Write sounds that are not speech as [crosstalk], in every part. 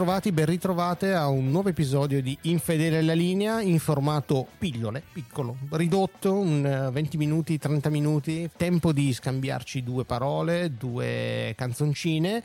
Ritrovati, ben ritrovate a un nuovo episodio di Infedele alla linea in formato pillole, piccolo, ridotto, un 20 minuti, 30 minuti, tempo di scambiarci due parole, due canzoncine.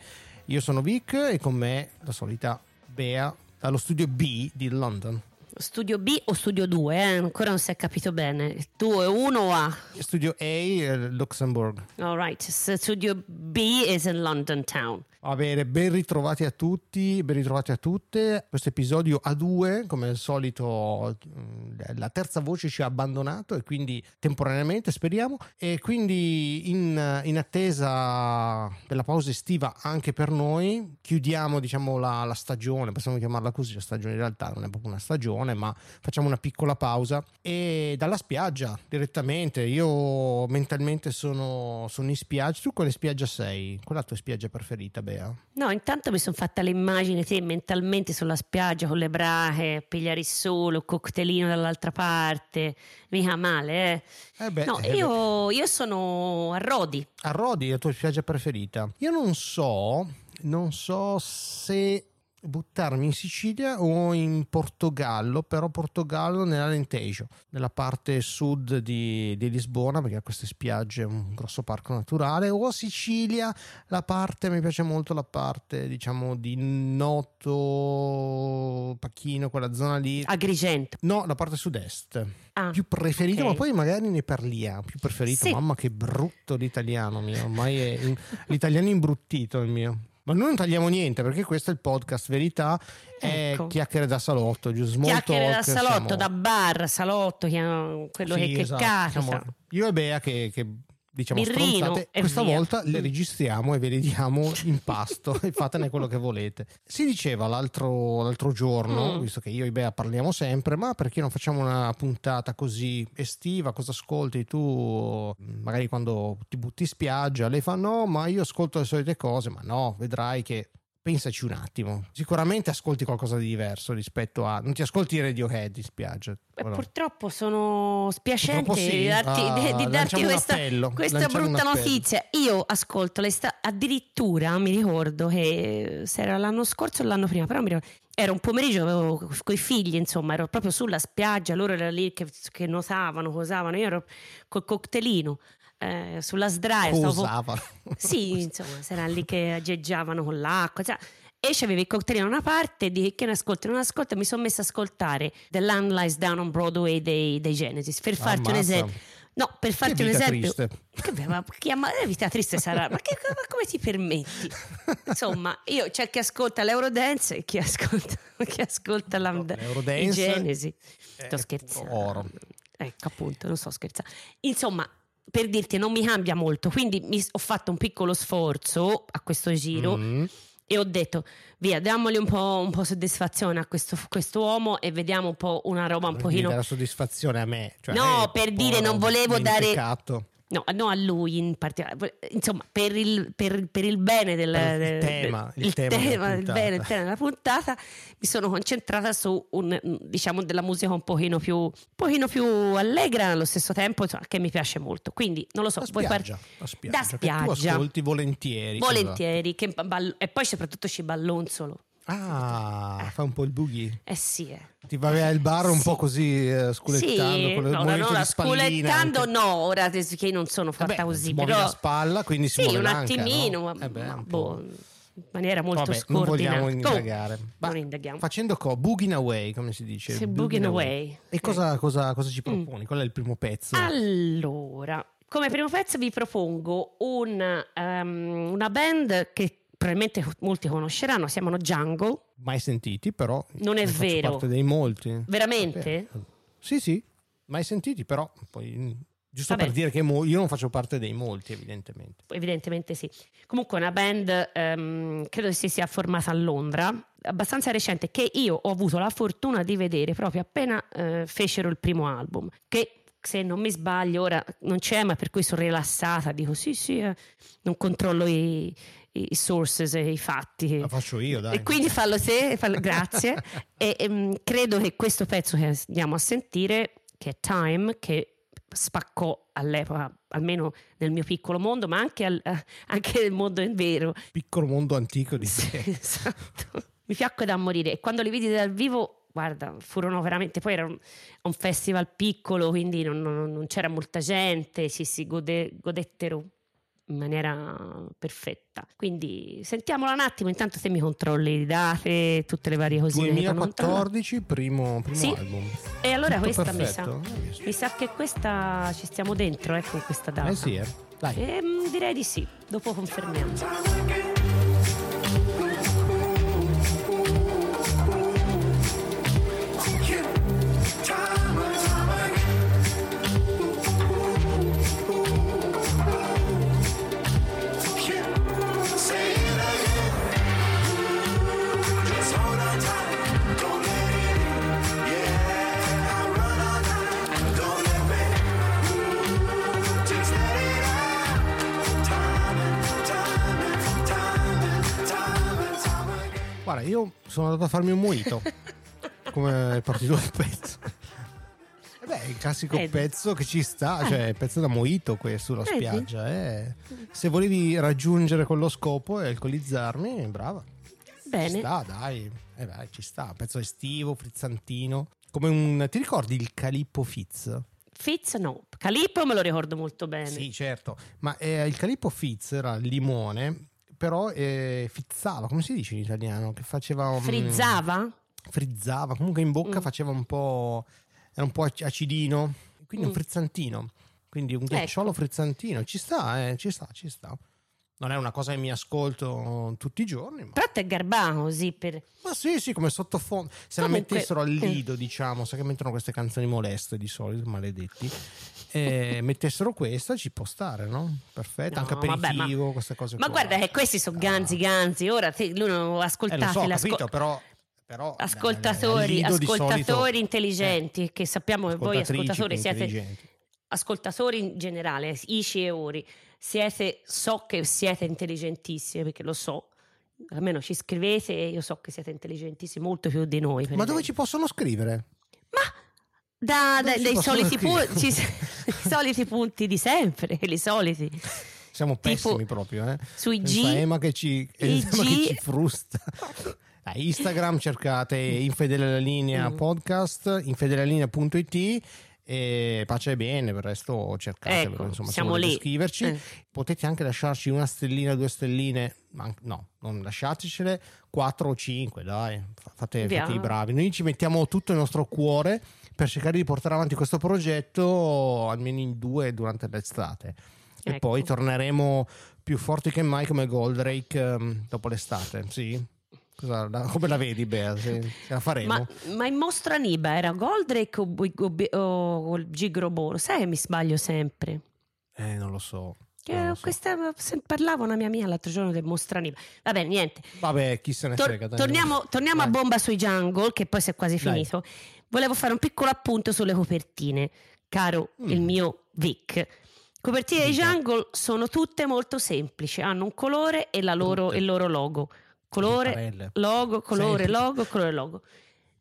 Io sono Vic e con me la solita Bea dallo studio B di London. Studio B o studio 2, eh? ancora non si è capito bene. 2, 1 o A? Studio A, Luxembourg. All right, studio B is in London town. Va bene, ben ritrovati a tutti, ben ritrovati a tutte. Questo episodio a due, come al solito, mm, la terza voce ci ha abbandonato e quindi temporaneamente speriamo. E quindi in, in attesa della pausa estiva anche per noi, chiudiamo diciamo la, la, stagione, possiamo chiamarla così, la stagione in realtà non è proprio una stagione, ma facciamo una piccola pausa e dalla spiaggia direttamente. Io mentalmente sono, sono in spiaggia. Tu quale spiaggia sei? Qual è la tua spiaggia preferita? Idea. No, intanto mi sono fatta l'immagine te mentalmente sulla spiaggia con le brache, pigliare il sole, un cocktailino dall'altra parte, mica male, eh? eh beh, no, eh io, io, sono a Rodi. A Rodi, la tua spiaggia preferita? Io non so, non so se buttarmi in Sicilia o in Portogallo, però Portogallo nell'Alentejo, nella parte sud di, di, Lisbona, perché ha queste spiagge, un grosso parco naturale, o Sicilia, la parte, mi piace molto la parte, diciamo, di Noto, Pacchino, quella zona lì. Agrigento. No, la parte sud-est. Ah, più preferito, okay. ma poi magari ne parliamo. Più preferito, sì. mamma che brutto l'italiano mio, ormai è in, l'italiano imbruttito il mio. Ma noi non tagliamo niente perché questo è il podcast Verità, è ecco. chiacchiere da salotto, giusto? Chiacchiere da salotto, siamo... da bar, salotto, quello sì, che, che esatto, capita. Io e Bea che, che diciamo Birrino, stronzate. Questa via. volta le registriamo e ve le diamo in pasto e fatene quello che volete. Si diceva l'altro, l'altro giorno, mm. visto che io e Bea parliamo sempre, ma perché non facciamo una puntata così estiva? Cosa ascolti tu? Magari quando ti butti in spiaggia, lei fa no, ma io ascolto le solite cose, ma no, vedrai che pensaci un attimo. Sicuramente ascolti qualcosa di diverso rispetto a. Non ti ascolti Radiohead in spiaggia. Eh, purtroppo sono spiacente sì. di darti, ah, di, darti questa, questa brutta notizia. Io ascolto addirittura mi ricordo che se era l'anno scorso o l'anno prima, però mi ricordo. Era un pomeriggio, avevo con i figli, insomma, ero proprio sulla spiaggia, loro erano lì che, che nuotavano, cosavano, io ero col cocktailino eh, sulla sdraia. Stavo... [laughs] Sì, insomma, erano lì che aggeggiavano con l'acqua. Cioè, e c'avevi il cocktailino da una parte di che ne ascolti, non ascolta, mi sono messa a ascoltare The Land Lies Down on Broadway dei, dei Genesis per farti Ammazza. un esempio. No, per farti un esempio. Che, ma chiama la vita triste sarà, ma, che, ma, come ti permetti? [laughs] Insomma, io c'è chi ascolta l'Eurodance e chi ascolta, [laughs] chi ascolta la, no, i Genesi. Sto scherzando. Oro. Ecco, appunto, non sto scherzando. Insomma, per dirti non mi cambia molto, quindi mi, ho fatto un piccolo sforzo a questo giro mm. e ho detto via, diamogli un po', un po soddisfazione a questo uomo e vediamo un po' una roba un pochino... la soddisfazione a me. Cioè no, per dire non volevo dare... No, no, a lui in particolare, insomma, per il, per, per il bene del, del tema, il, il tema, tema il bene, il tema della puntata, mi sono concentrata su un, diciamo, della musica un pochino più, un pochino più allegra allo stesso tempo, insomma, che mi piace molto. Quindi, non lo so, la spiaggia, par- la spiaggia, da spiaggia. Tu ascolti volentieri. Volentieri, che ballo- e poi soprattutto ci ballonzolo. Ah, ah, fa un po' il boogie. Eh sì. Eh. Ti va via il bar un sì. po' così uh, sculettando sì, con le no, no, no, sculettando anche. no, ora che non sono fatta Vabbè, così, però la spalla, quindi si sì, un attimino, no? eh beh, un boh, in maniera molto Vabbè, scordinata. Non vogliamo indagare. Oh, non indaghiamo. Facendo co, booging away, come si dice? Sì, booging away. away. E cosa, cosa, cosa ci proponi? Mm. Qual è il primo pezzo? Allora, come primo pezzo vi propongo un, um, una band che probabilmente molti conosceranno, si chiamano Jungle. Mai sentiti, però. Non è vero. parte dei molti. Veramente? Sì, sì, mai sentiti, però poi Giusto Vabbè. per dire che io non faccio parte dei molti, evidentemente. Evidentemente sì. Comunque una band, um, credo si sia formata a Londra, abbastanza recente, che io ho avuto la fortuna di vedere proprio appena uh, fecero il primo album, che se non mi sbaglio ora non c'è, ma per cui sono rilassata, dico sì sì, eh, non controllo i, i sources e i fatti. La faccio io, dai. E quindi fallo te, fallo, grazie. [laughs] e, e um, credo che questo pezzo che andiamo a sentire, che è Time, che spaccò all'epoca, almeno nel mio piccolo mondo, ma anche, al, anche nel mondo vero. Piccolo mondo antico di. Sì, [laughs] esatto. mi piacque da morire. E quando li vidi dal vivo, guarda, furono veramente. Poi era un, un festival piccolo, quindi non, non, non c'era molta gente, si, si gode, godettero in maniera perfetta. Quindi sentiamola un attimo, intanto se mi controlli le date, tutte le varie cose. 2014, primo, primo sì. album. E allora Tutto questa mi sa, perfetto. mi sa che questa ci stiamo dentro, ecco, questa data. Eh sì, eh. Dai. Ehm, direi di sì, dopo confermiamo. Io sono andato a farmi un mojito. [laughs] come è partito il pezzo. E beh, il classico Vedi. pezzo che ci sta, cioè il pezzo da mojito questo sulla Vedi? spiaggia. eh. Se volevi raggiungere quello scopo e alcolizzarmi, brava. Ci Bene. sta, dai. Eh beh, ci sta. Pezzo estivo, frizzantino. Come un. Ti ricordi il Calippo Fizz? Fitz no, Calippo me lo ricordo molto bene. Sì, certo. Ma eh, il Calippo Fizz era il limone, però eh, fizzava, come si dice in italiano? Che faceva. un- Frizzava? frizzava, comunque in bocca Mm. faceva un po'. era un po' ac- acidino, quindi un Mm. frizzantino. Quindi un ghiacciolo Ecco. frizzantino. Ci sta, eh, ci sta, ci sta. Non è una cosa che mi ascolto tutti i giorni, ma, Però è garbato così per... ma sì, sì, come sottofondo. Se la Comunque- mettessero al eh. lido, diciamo, sai che mettono queste canzoni moleste di solito, maledetti. E mettessero questa ci può stare, no? Perfetto, No, anche vabbè, aperitivo, queste cose Ma qua. guarda che questi sono ganzi ganzi, ora te, lui non Eh, ascoltate so, ho l'asco- capito, però, però ascoltatori, ascoltatori solito- intelligenti, che sappiamo che voi ascoltatori siete ascoltatori in generale, Ici e Ori, siete, so che siete intelligentissimi perché lo so, almeno ci scrivete e io so che siete intelligentissimi molto più di noi. per Ma dove ci possono scrivere? Da, dove da- ci dai soliti, pu- scrivere? ci- [laughs] [laughs] i soliti punti di sempre, [laughs] i soliti. Siamo Tipo, pessimi proprio, eh. Sui Pensa a G, Emma che ci, i [laughs] Emma che G- ci frusta. Dai, Instagram cercate infedele alla linea Mm. podcast, infedelealinea.it e pace e bene, per il resto cercatelo, Ecco, insomma, siamo lì. scriverci. Eh. Potete anche lasciarci una stellina, due stelline, ma no, non lasciatecele, quattro o cinque, dai, fa- fate, fate i bravi. Noi ci mettiamo tutto il nostro cuore per cercare di portare avanti questo progetto almeno in due durante l'estate. E Ecco. poi torneremo più forti che mai come Goldrake ehm, dopo l'estate, sì? Cosa- la- come la vedi, Bea? Se, se la faremo? Ma, ma in Mostra Niba era Goldrake o, o, o- o Gigroboro? Sai che mi sbaglio sempre? Eh, non lo so. Lo so. questa, parlava una mia amica l'altro giorno del Mostra Niba. Va bene, niente. Vabbè, chi se ne Tor- frega. torniamo torniamo a bomba sui jungle, che poi si è quasi Dai. finito. Volevo fare un piccolo appunto sulle copertine, caro Mm. il mio Vic. Copertine Dica. jungle sono tutte molto semplici, hanno un colore e la loro- il loro logo. Colore, logo, colore, Sempre. logo, colore, logo.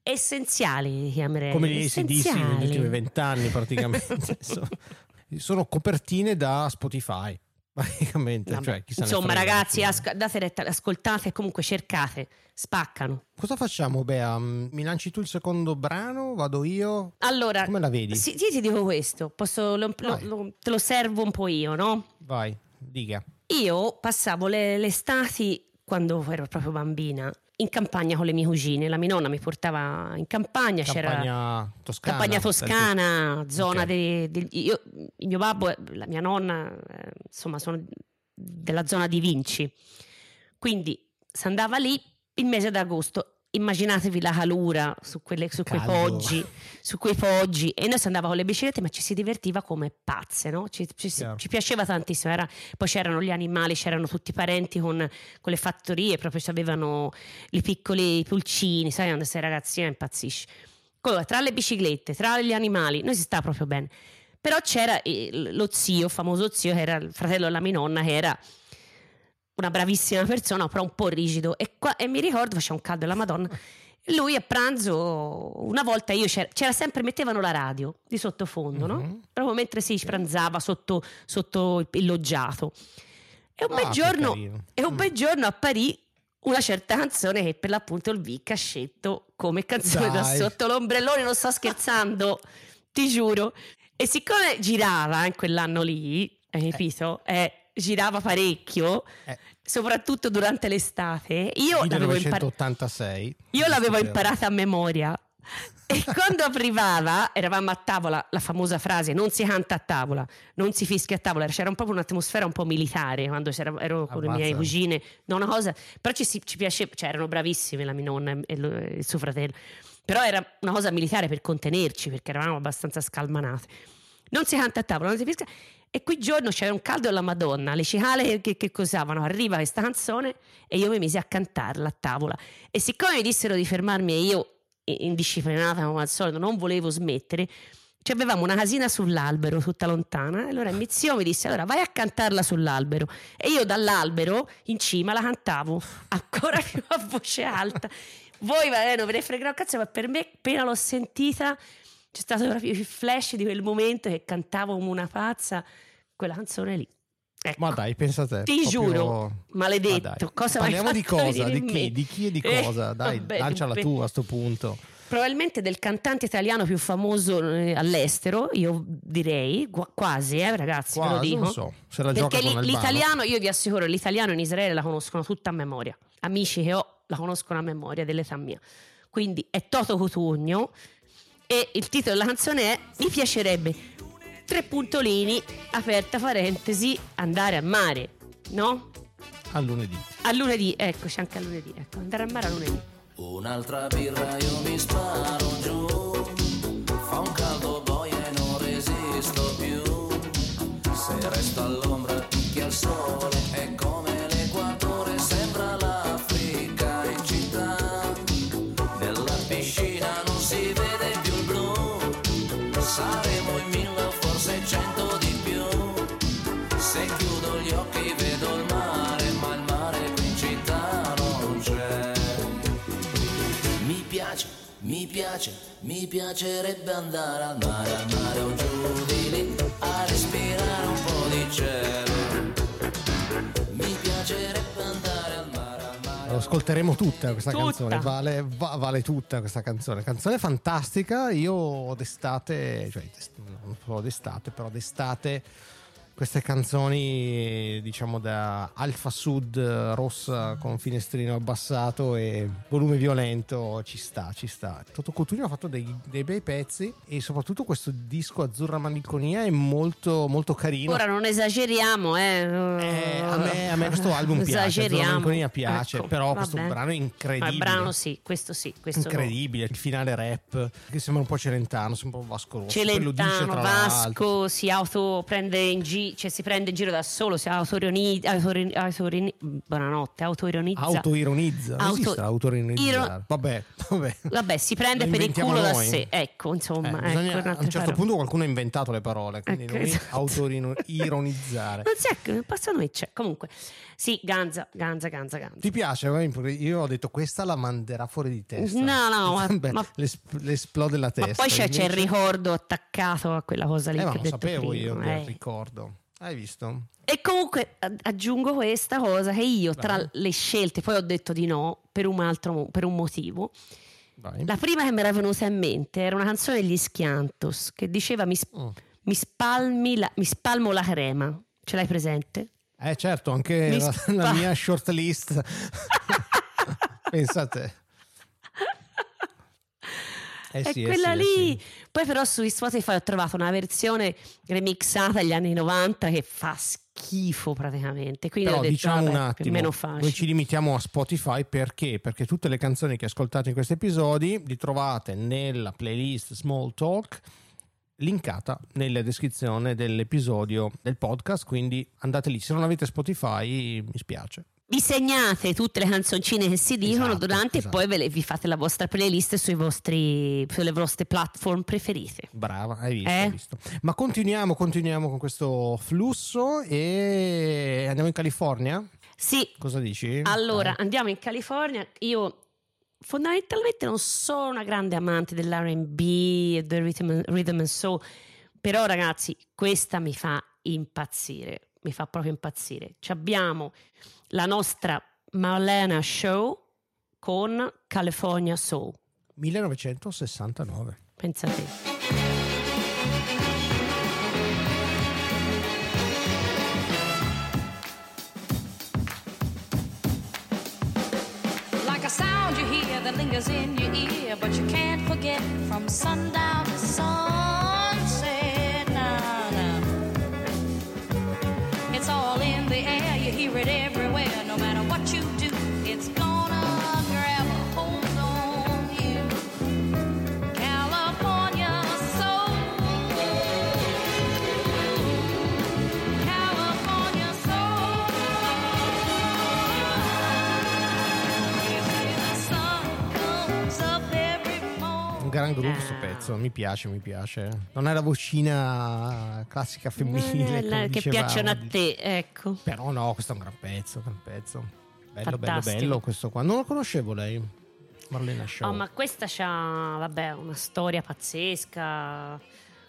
Essenziali li chiamerei. Come gli ACDC negli ultimi vent'anni praticamente. [laughs] sono copertine da Spotify, praticamente. Vabbè, Cioè, chi se ne Insomma, ragazzi, asc- date retta, ascoltate e comunque cercate, spaccano. Cosa facciamo, Bea? Mm, Mi lanci tu il secondo brano? Vado io? Allora, Come la vedi? sì, io ti dico questo, posso, lo- lo- te lo servo un po' io, no? Vai, dica. Io passavo le, le estati quando ero proprio bambina in campagna con le mie cugine. La mia nonna mi portava in campagna, c'era Campagna toscana. campagna toscana, zona Ok. de- de- io- il mio babbo, e la mia nonna, eh, insomma, sono della zona di Vinci. Quindi si andava lì il mese d'agosto. Immaginatevi la calura su, quelle- su quei poggi, su quei poggi, e noi si andava con le biciclette, ma ci si divertiva come pazze, no? ci, ci- Chiaro. ci piaceva tantissimo. Era- poi c'erano gli animali, c'erano tutti i parenti con, con le fattorie, proprio avevano i piccoli pulcini, sai, quando sei ragazzina impazzisci. Allora, tra le biciclette, tra gli animali, noi si stava proprio bene. Però c'era eh, lo zio, famoso zio, che era il fratello della mia nonna, che era una bravissima persona, però un po' rigido. E, qua- e mi ricordo, faceva un caldo della Madonna. Lui a pranzo, una volta io c'era, c'era sempre, mettevano la radio di sottofondo, no? Mhm. Proprio mentre si pranzava sotto, sotto il loggiato. E un, Ah, bel giorno, e un Mm. bel giorno apparì una certa canzone che per l'appunto il Vic ha scelto come canzone da Dai. sotto l'ombrellone, non sto scherzando, ti giuro. E siccome girava in quell'anno lì, hai capito? Eh, girava parecchio, Eh. soprattutto durante l'estate, io l'avevo, impar- 1986. io l'avevo imparata a memoria. [laughs] E quando arrivava, eravamo a tavola, la famosa frase non si canta a tavola, non si fischia a tavola, c'era un po' un'atmosfera un po' militare quando ero con le mie cugine, no, una cosa, però ci, ci piaceva, cioè erano bravissime la mia nonna e lo- e il suo fratello, però era una cosa militare per contenerci perché eravamo abbastanza scalmanate. Non si canta a tavola, non si fischia. E quel giorno c'era un caldo alla Madonna, le cicale che, che cosavano, arriva questa canzone e io mi misi a cantarla a tavola. E siccome mi dissero di fermarmi e io, indisciplinata come al solito, non volevo smettere, ci avevamo una casina sull'albero tutta lontana. E allora mio zio mi disse: Allora vai a cantarla sull'albero. E io dall'albero in cima la cantavo [laughs] ancora più a voce alta. Voi non ve ne frega un cazzo, ma per me, appena l'ho sentita, c'è stato proprio il flash di quel momento che cantavo come una pazza quella canzone lì. Ecco. Ma dai, pensa a te. Ti proprio- giuro, maledetto, Ma cosa Parliamo di cosa? Di chi? Di chi e di Eh, cosa? Dai, vabbè, lanciala di- tu a sto punto. Probabilmente del cantante italiano più famoso eh, all'estero, io direi, quasi, eh, ragazzi, ve lo Quasi, dico. non so, se la gioca Perché li- Albano. l'italiano, io vi assicuro, l'italiano in Israele la conoscono tutta a memoria. Amici che ho la conoscono a memoria dell'età mia. Quindi è Toto Cutugno e il titolo della canzone è Mi piacerebbe, tre puntolini, aperta parentesi, andare a mare, no? A lunedì. A lunedì, ecco, c'è anche a lunedì, ecco, andare a mare a lunedì. Un'altra birra io mi sparo giù, mi piacerebbe andare al mare, al mare o giù di lì, a respirare un po' di cielo. Mi piacerebbe andare al mare, al mare. Lo ascolteremo tutta questa Tutta. canzone, vale, va- vale tutta questa canzone. Canzone fantastica, io d'estate, cioè non solo d'estate, però d'estate queste canzoni diciamo da Alfa Sud rossa con finestrino abbassato e volume violento ci sta, ci sta. Toto Cutugno ha fatto dei, dei bei pezzi e soprattutto questo disco Azzurra Malinconia è molto molto carino. Ora non esageriamo, eh. Eh, a, me, a me questo album piace, Azzurra. Malinconia piace, Ecco, però va questo brano è No, incredibile. il brano sì, questo sì, questo no. incredibile, il finale rap che sembra un po' Celentano, sembra un po' Vasco dice Celentano, l'altro. Vasco si auto prende in giro, cioè si prende in giro da solo, si autoironizza, autori- autori- buonanotte, autoironizza. Autoironizza, non Auto- iro- Vabbè, vabbè. Vabbè, si prende Lo per il culo da noi. sé. Ecco, insomma, Eh, ecco, bisogna- a un'altra un certo parola. punto qualcuno ha inventato le parole, quindi Ecco, esatto. auto-ironizzare. [laughs] Non si è, passa noi c'è. Comunque, sì, Ganza, Ganza, Ganza, Ganza. Ti piace? Io ho detto questa la manderà fuori di testa. No, no, [laughs] ma- Beh, ma- le, le esplode la Ma testa. poi c'è, c'è il Invece- ricordo attaccato a quella cosa lì Eh, ma che non detto sapevo prima, io eh. del ricordo. Hai visto? E comunque aggiungo questa cosa che io tra Vai. le scelte, poi ho detto di no per un altro per un motivo. Vai. La prima che mi era venuta in mente era una canzone degli Schiantos che diceva mi, sp- Mm. mi spalmi la- mi spalmo la crema. Ce l'hai presente? Eh certo, anche Mi la, spa- la mia short list. [laughs] Pensate. [laughs] Eh è sì, eh quella sì, eh lì. sì. Poi però su Spotify ho trovato una versione remixata agli anni 90 che fa schifo praticamente. Quindi Però detto, diciamo vabbè, un attimo, meno noi facile. ci limitiamo a Spotify perché? Perché tutte le canzoni che ascoltate in questi episodi li trovate nella playlist Small Talk linkata nella descrizione dell'episodio del podcast, quindi andate lì. Se non avete Spotify mi spiace. Vi segnate tutte le canzoncine che si dicono Esatto, durante esatto. e poi le- vi fate la vostra playlist sui vostri, sulle vostre platform preferite. Brava, hai visto, Eh? hai visto. Ma continuiamo, continuiamo con questo flusso e andiamo in California? Sì, Cosa dici? allora Dai. andiamo in California. Io fondamentalmente non sono una grande amante dell'RB e del rhythm, rhythm and soul, però ragazzi, questa mi fa impazzire, mi fa proprio impazzire. Ci abbiamo la nostra Marlena Show con California Soul. 1969. Pensa te. Like a sound you hear that lingers in your ear, but you can't forget from sundown to sunset. Morning. Un gran groove sto Ah. pezzo, mi piace, mi piace. Non è la vocina classica femminile Eh, come che dicevamo. piacciono a te, ecco. Però no, questo è un gran pezzo, gran pezzo. Bello, bello, Fantastico. bello questo qua. Non lo conoscevo lei, Marlena Shaw. Oh, ma questa c'ha, vabbè, una storia pazzesca.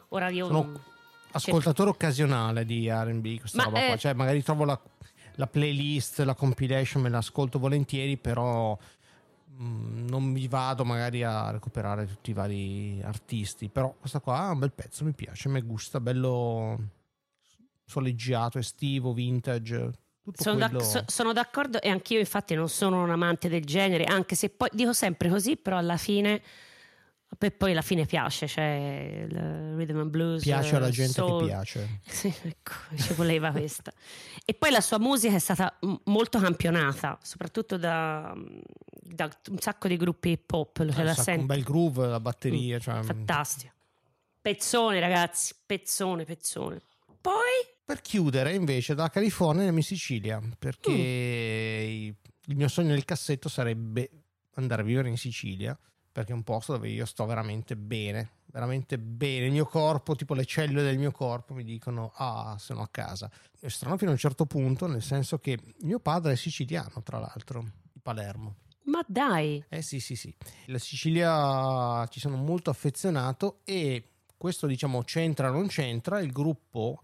Ora io... Sono ascoltatore occasionale di R&B, questa Ma, roba qua. eh, Cioè, magari trovo la, la playlist, la compilation, me la ascolto volentieri, però non mi vado magari a recuperare tutti i vari artisti. Però questa qua è un bel pezzo, mi piace, mi gusta, bello soleggiato, estivo, vintage. Sono, quello... d'ac- so- sono d'accordo e anch'io infatti non sono un amante del genere, anche se poi dico sempre così, però alla fine per poi alla fine piace, cioè il rhythm and blues. piace alla gente soul. che piace. [laughs] Sì, ecco, ci voleva questa. E poi la sua musica è stata molto campionata, soprattutto da, da un sacco di gruppi hip hop, se la un bel groove, la batteria. cioè, Fantastico. Pezzone, ragazzi, pezzone, pezzone. Poi Per chiudere, invece, da California in Sicilia, perché Mm. il mio sogno nel cassetto sarebbe andare a vivere in Sicilia, perché è un posto dove io sto veramente bene, veramente bene. Il mio corpo, tipo le cellule del mio corpo, mi dicono: Ah, sono a casa. È strano fino a un certo punto, nel senso che mio padre è siciliano, tra l'altro, di Palermo. Ma dai, Eh sì, sì, sì. La Sicilia ci sono molto affezionato e questo diciamo c'entra o non c'entra, il gruppo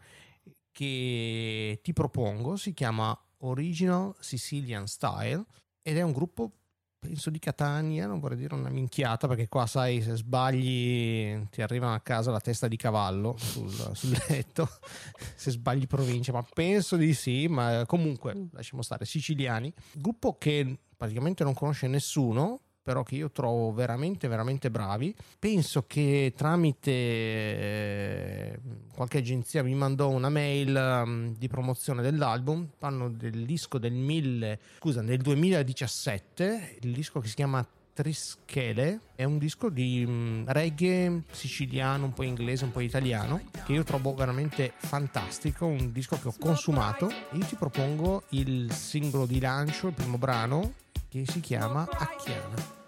che ti propongo si chiama Original Sicilian Style ed è un gruppo penso di Catania, non vorrei dire una minchiata perché qua sai se sbagli ti arriva a casa la testa di cavallo sul, sul letto, [laughs] se sbagli provincia, ma penso di sì, ma comunque lasciamo stare, siciliani, gruppo che praticamente non conosce nessuno, però che io trovo veramente veramente bravi. Penso che tramite eh, qualche agenzia mi mandò una mail um, di promozione dell'album, fanno del disco del 1000, scusa, nel 2017, il disco che si chiama Trischele è un disco di mm, reggae siciliano, un po' inglese, un po' italiano, che io trovo veramente fantastico, un disco che ho consumato. Io ti propongo il singolo di lancio, il primo brano, che si chiama Acchiana.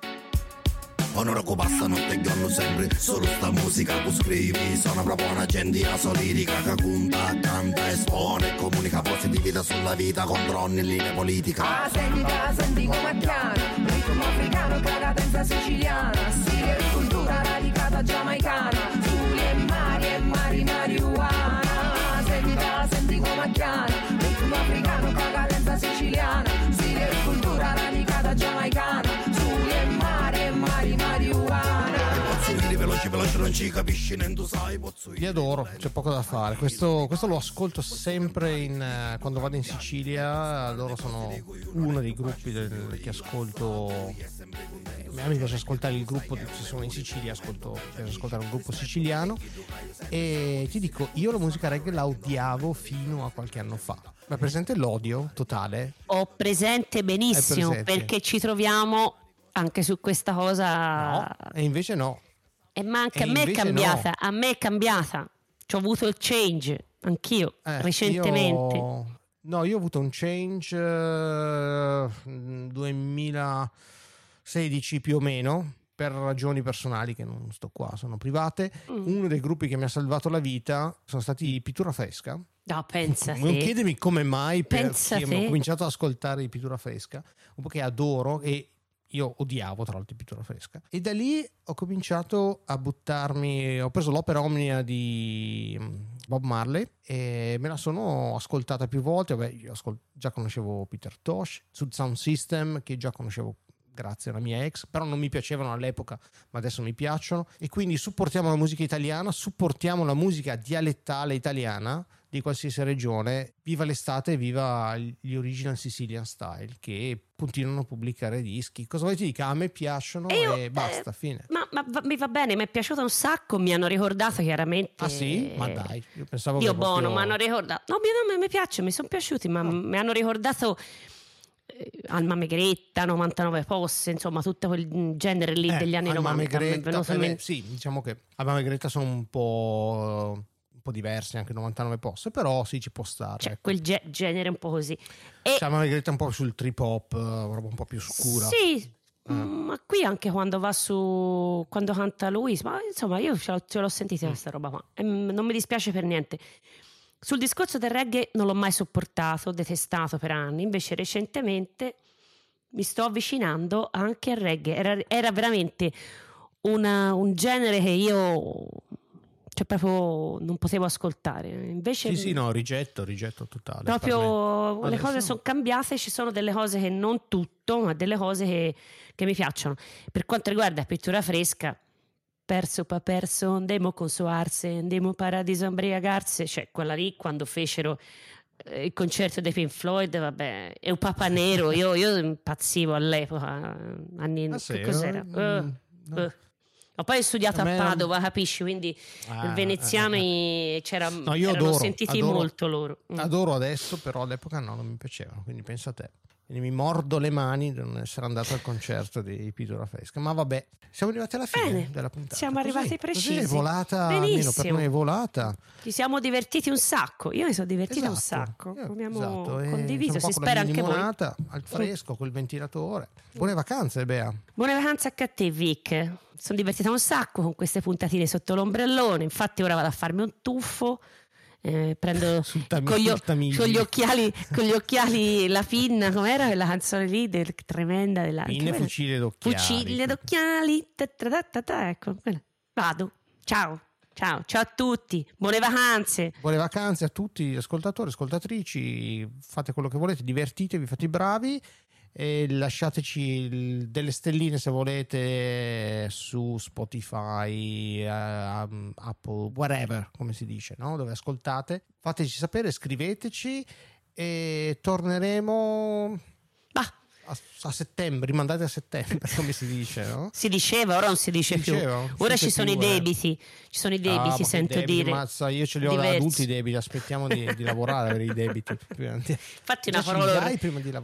Onora che passa notte che hanno sempre solo sta musica che scrivi Sono proprio una gente solirica che conta, canta, espone Comunica positività sulla vita contro ogni linea politica Ah, sentita, senti come chiara Ritmo africano, cadenza siciliana Stile e cultura radicata giamaicana Suli e mari e mari marijuana Sentita, senti come chiara Ritmo africano, ci capisci tu sai pozzo Li adoro, c'è poco da fare. Questo, questo lo ascolto sempre in, eh, quando vado in Sicilia. Loro sono uno dei gruppi del- che ascolto. A me piace ascoltare il gruppo, se sono in Sicilia ascolto, piace ascoltare un gruppo siciliano. E ti dico, io la musica reggae la odiavo fino a qualche anno fa. Ma è presente l'odio totale? ho presente benissimo presente? perché ci troviamo anche su questa cosa. No, e invece no. E ma anche E a me è cambiata, a me è cambiata. Ci ho avuto il change anch'io Eh, recentemente. io- no, io ho avuto un change eh, 2016 più o meno per ragioni personali che non sto qua, sono private. Mm. Uno dei gruppi che mi ha salvato la vita sono stati Pittura Fresca. No, pensa Non te. chiedemi come mai Pensa perché ho cominciato ad ascoltare Pittura Fresca, un po' che adoro e io odiavo tra l'altro pittura fresca. E da lì ho cominciato a buttarmi ho preso l'opera omnia di mm, Bob Marley e me la sono ascoltata più volte. Vabbè, io ascol- già conoscevo Peter Tosh su Sound System che già conoscevo grazie alla mia ex però non mi piacevano all'epoca ma adesso mi piacciono. E quindi supportiamo la musica italiana supportiamo la musica dialettale italiana di qualsiasi regione viva l'estate viva gli original Sicilian style che continuano a pubblicare dischi cosa vuoi ti dica a me piacciono E io, e basta eh, fine Ma, ma va- mi va bene, mi è piaciuto un sacco. Mi hanno ricordato chiaramente. ah sì? ma dai io pensavo Dio che buono, proprio- mi hanno ricordato. No, mi, no, mi piace, mi sono piaciuti, ma mi hanno ricordato. eh, Alma Megretta, 99 posse, insomma, tutto quel genere lì Eh, degli anni Alma 90. mi è Megretta, eh, mente. sì, diciamo che Alma Megretta sono un po', po' diversi, anche 99 posse, però sì, ci può stare. Cioè, ecco. quel ge- genere un po' così. E Megretta è un po' sul trip hop, eh, roba un po' più scura. Sì, Eh. ma qui anche quando va su quando canta lui, ma insomma, io ce l'ho, ce l'ho sentita Mm. questa roba qua. E, non mi dispiace per niente. Sul discorso del reggae non l'ho mai sopportato, detestato per anni, invece recentemente mi sto avvicinando anche al reggae. Era, era veramente una- un genere che io cioè proprio non potevo ascoltare. Invece Sì, sì, no, rigetto, rigetto totale. proprio le Adesso- cose sono cambiate, ci sono delle cose che non tutto, ma delle cose che, che mi piacciono. Per quanto riguarda pittura fresca, perso pa perso, andemo con soarse, andemo paradiso a cioè quella lì quando fecero eh, il concerto dei Pink Floyd, vabbè, e un Papa Nero, [laughs] io, io impazzivo all'epoca, anni, Ah, sì, che cos'era? eh, Eh, mm, no. eh. Ma poi ho studiato A a, Padova, capisci? Quindi Ah, il veneziano eh, c'era, No, io erano adoro, sentiti adoro- molto loro. Mm. Adoro adesso, però all'epoca no, non mi piacevano, quindi penso a te. Quindi mi mordo le mani di non essere andato al concerto di Pittura Fresca. Ma vabbè, siamo arrivati alla fine Bene, della puntata. siamo Così, arrivati così precisi. è volata, almeno per Benissimo. noi è volata. Ci siamo divertiti un sacco. Io mi sono divertita un Esatto, sacco. io- Abbiamo esatto, condiviso. Si spera anche voi. al fresco, col ventilatore. Buone vacanze, Bea. Buone vacanze anche a te, Vic. Sono divertita un sacco con queste puntatine sotto l'ombrellone. Infatti, ora vado a farmi un tuffo. Eh, prendo [laughs] Tami- con, gli, Tamigi. con gli occhiali, con gli occhiali la pinna, com'era quella canzone lì del, tremenda della anche fucile d'occhiali. Fucile d'occhiali. ta ta ta ecco, quella. Vado. Ciao. Ciao. Ciao a tutti. Buone vacanze. Buone vacanze a tutti ascoltatori, ascoltatrici. Fate quello che volete, divertitevi, fate i bravi. E lasciateci delle stelline se volete su Spotify, eh, Apple, whatever, come si dice, no? dove ascoltate. Fateci sapere, scriveteci e torneremo a, a settembre, rimandate a settembre, [laughs] come si dice, no? si diceva, ora non si dice Si più. diceva? Ora ci sono più, i eh. debiti. Ci sono i Ah, debiti, che sento debiti, dire. Mazza, io ce li ho da Diversi. adulti i debiti, aspettiamo di, di lavorare per i debiti. [laughs] Infatti, una parola,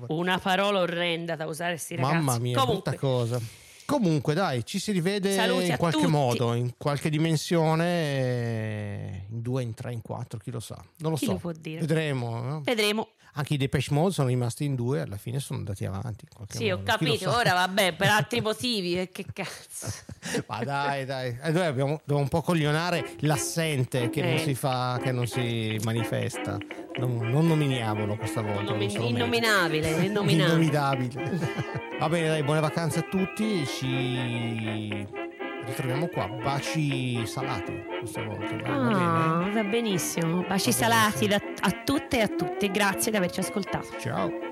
una parola orrenda da usare sti ragazzi. Mamma mia, Comunque, brutta cosa. Comunque, dai, ci si rivede Saluti in qualche tutti. modo, in qualche dimensione, eh, in due, in tre, in quattro, chi lo sa. Non lo Chi so. lo? Vedremo. no? vedremo. Anche i Depeche Mode sono rimasti in due, alla fine sono andati avanti. Sì, ho modo. Lo capito. Ora vabbè, [laughs] per altri motivi. eh, Che cazzo. Ma dai, dai, Eh, noi abbiamo, dobbiamo un po' coglionare l'assente che non Eh. si fa, che non si manifesta. Non, non nominiamolo questa volta. non. Innominabile, innominabile. [laughs] Innominabile. Va bene, dai, buone vacanze a tutti. Ci ritroviamo qua. Baci salati questa volta. dai, va? Ah, va benissimo. Baci Va salati sì. da- a tutte e a tutti. Grazie di averci ascoltato. Ciao.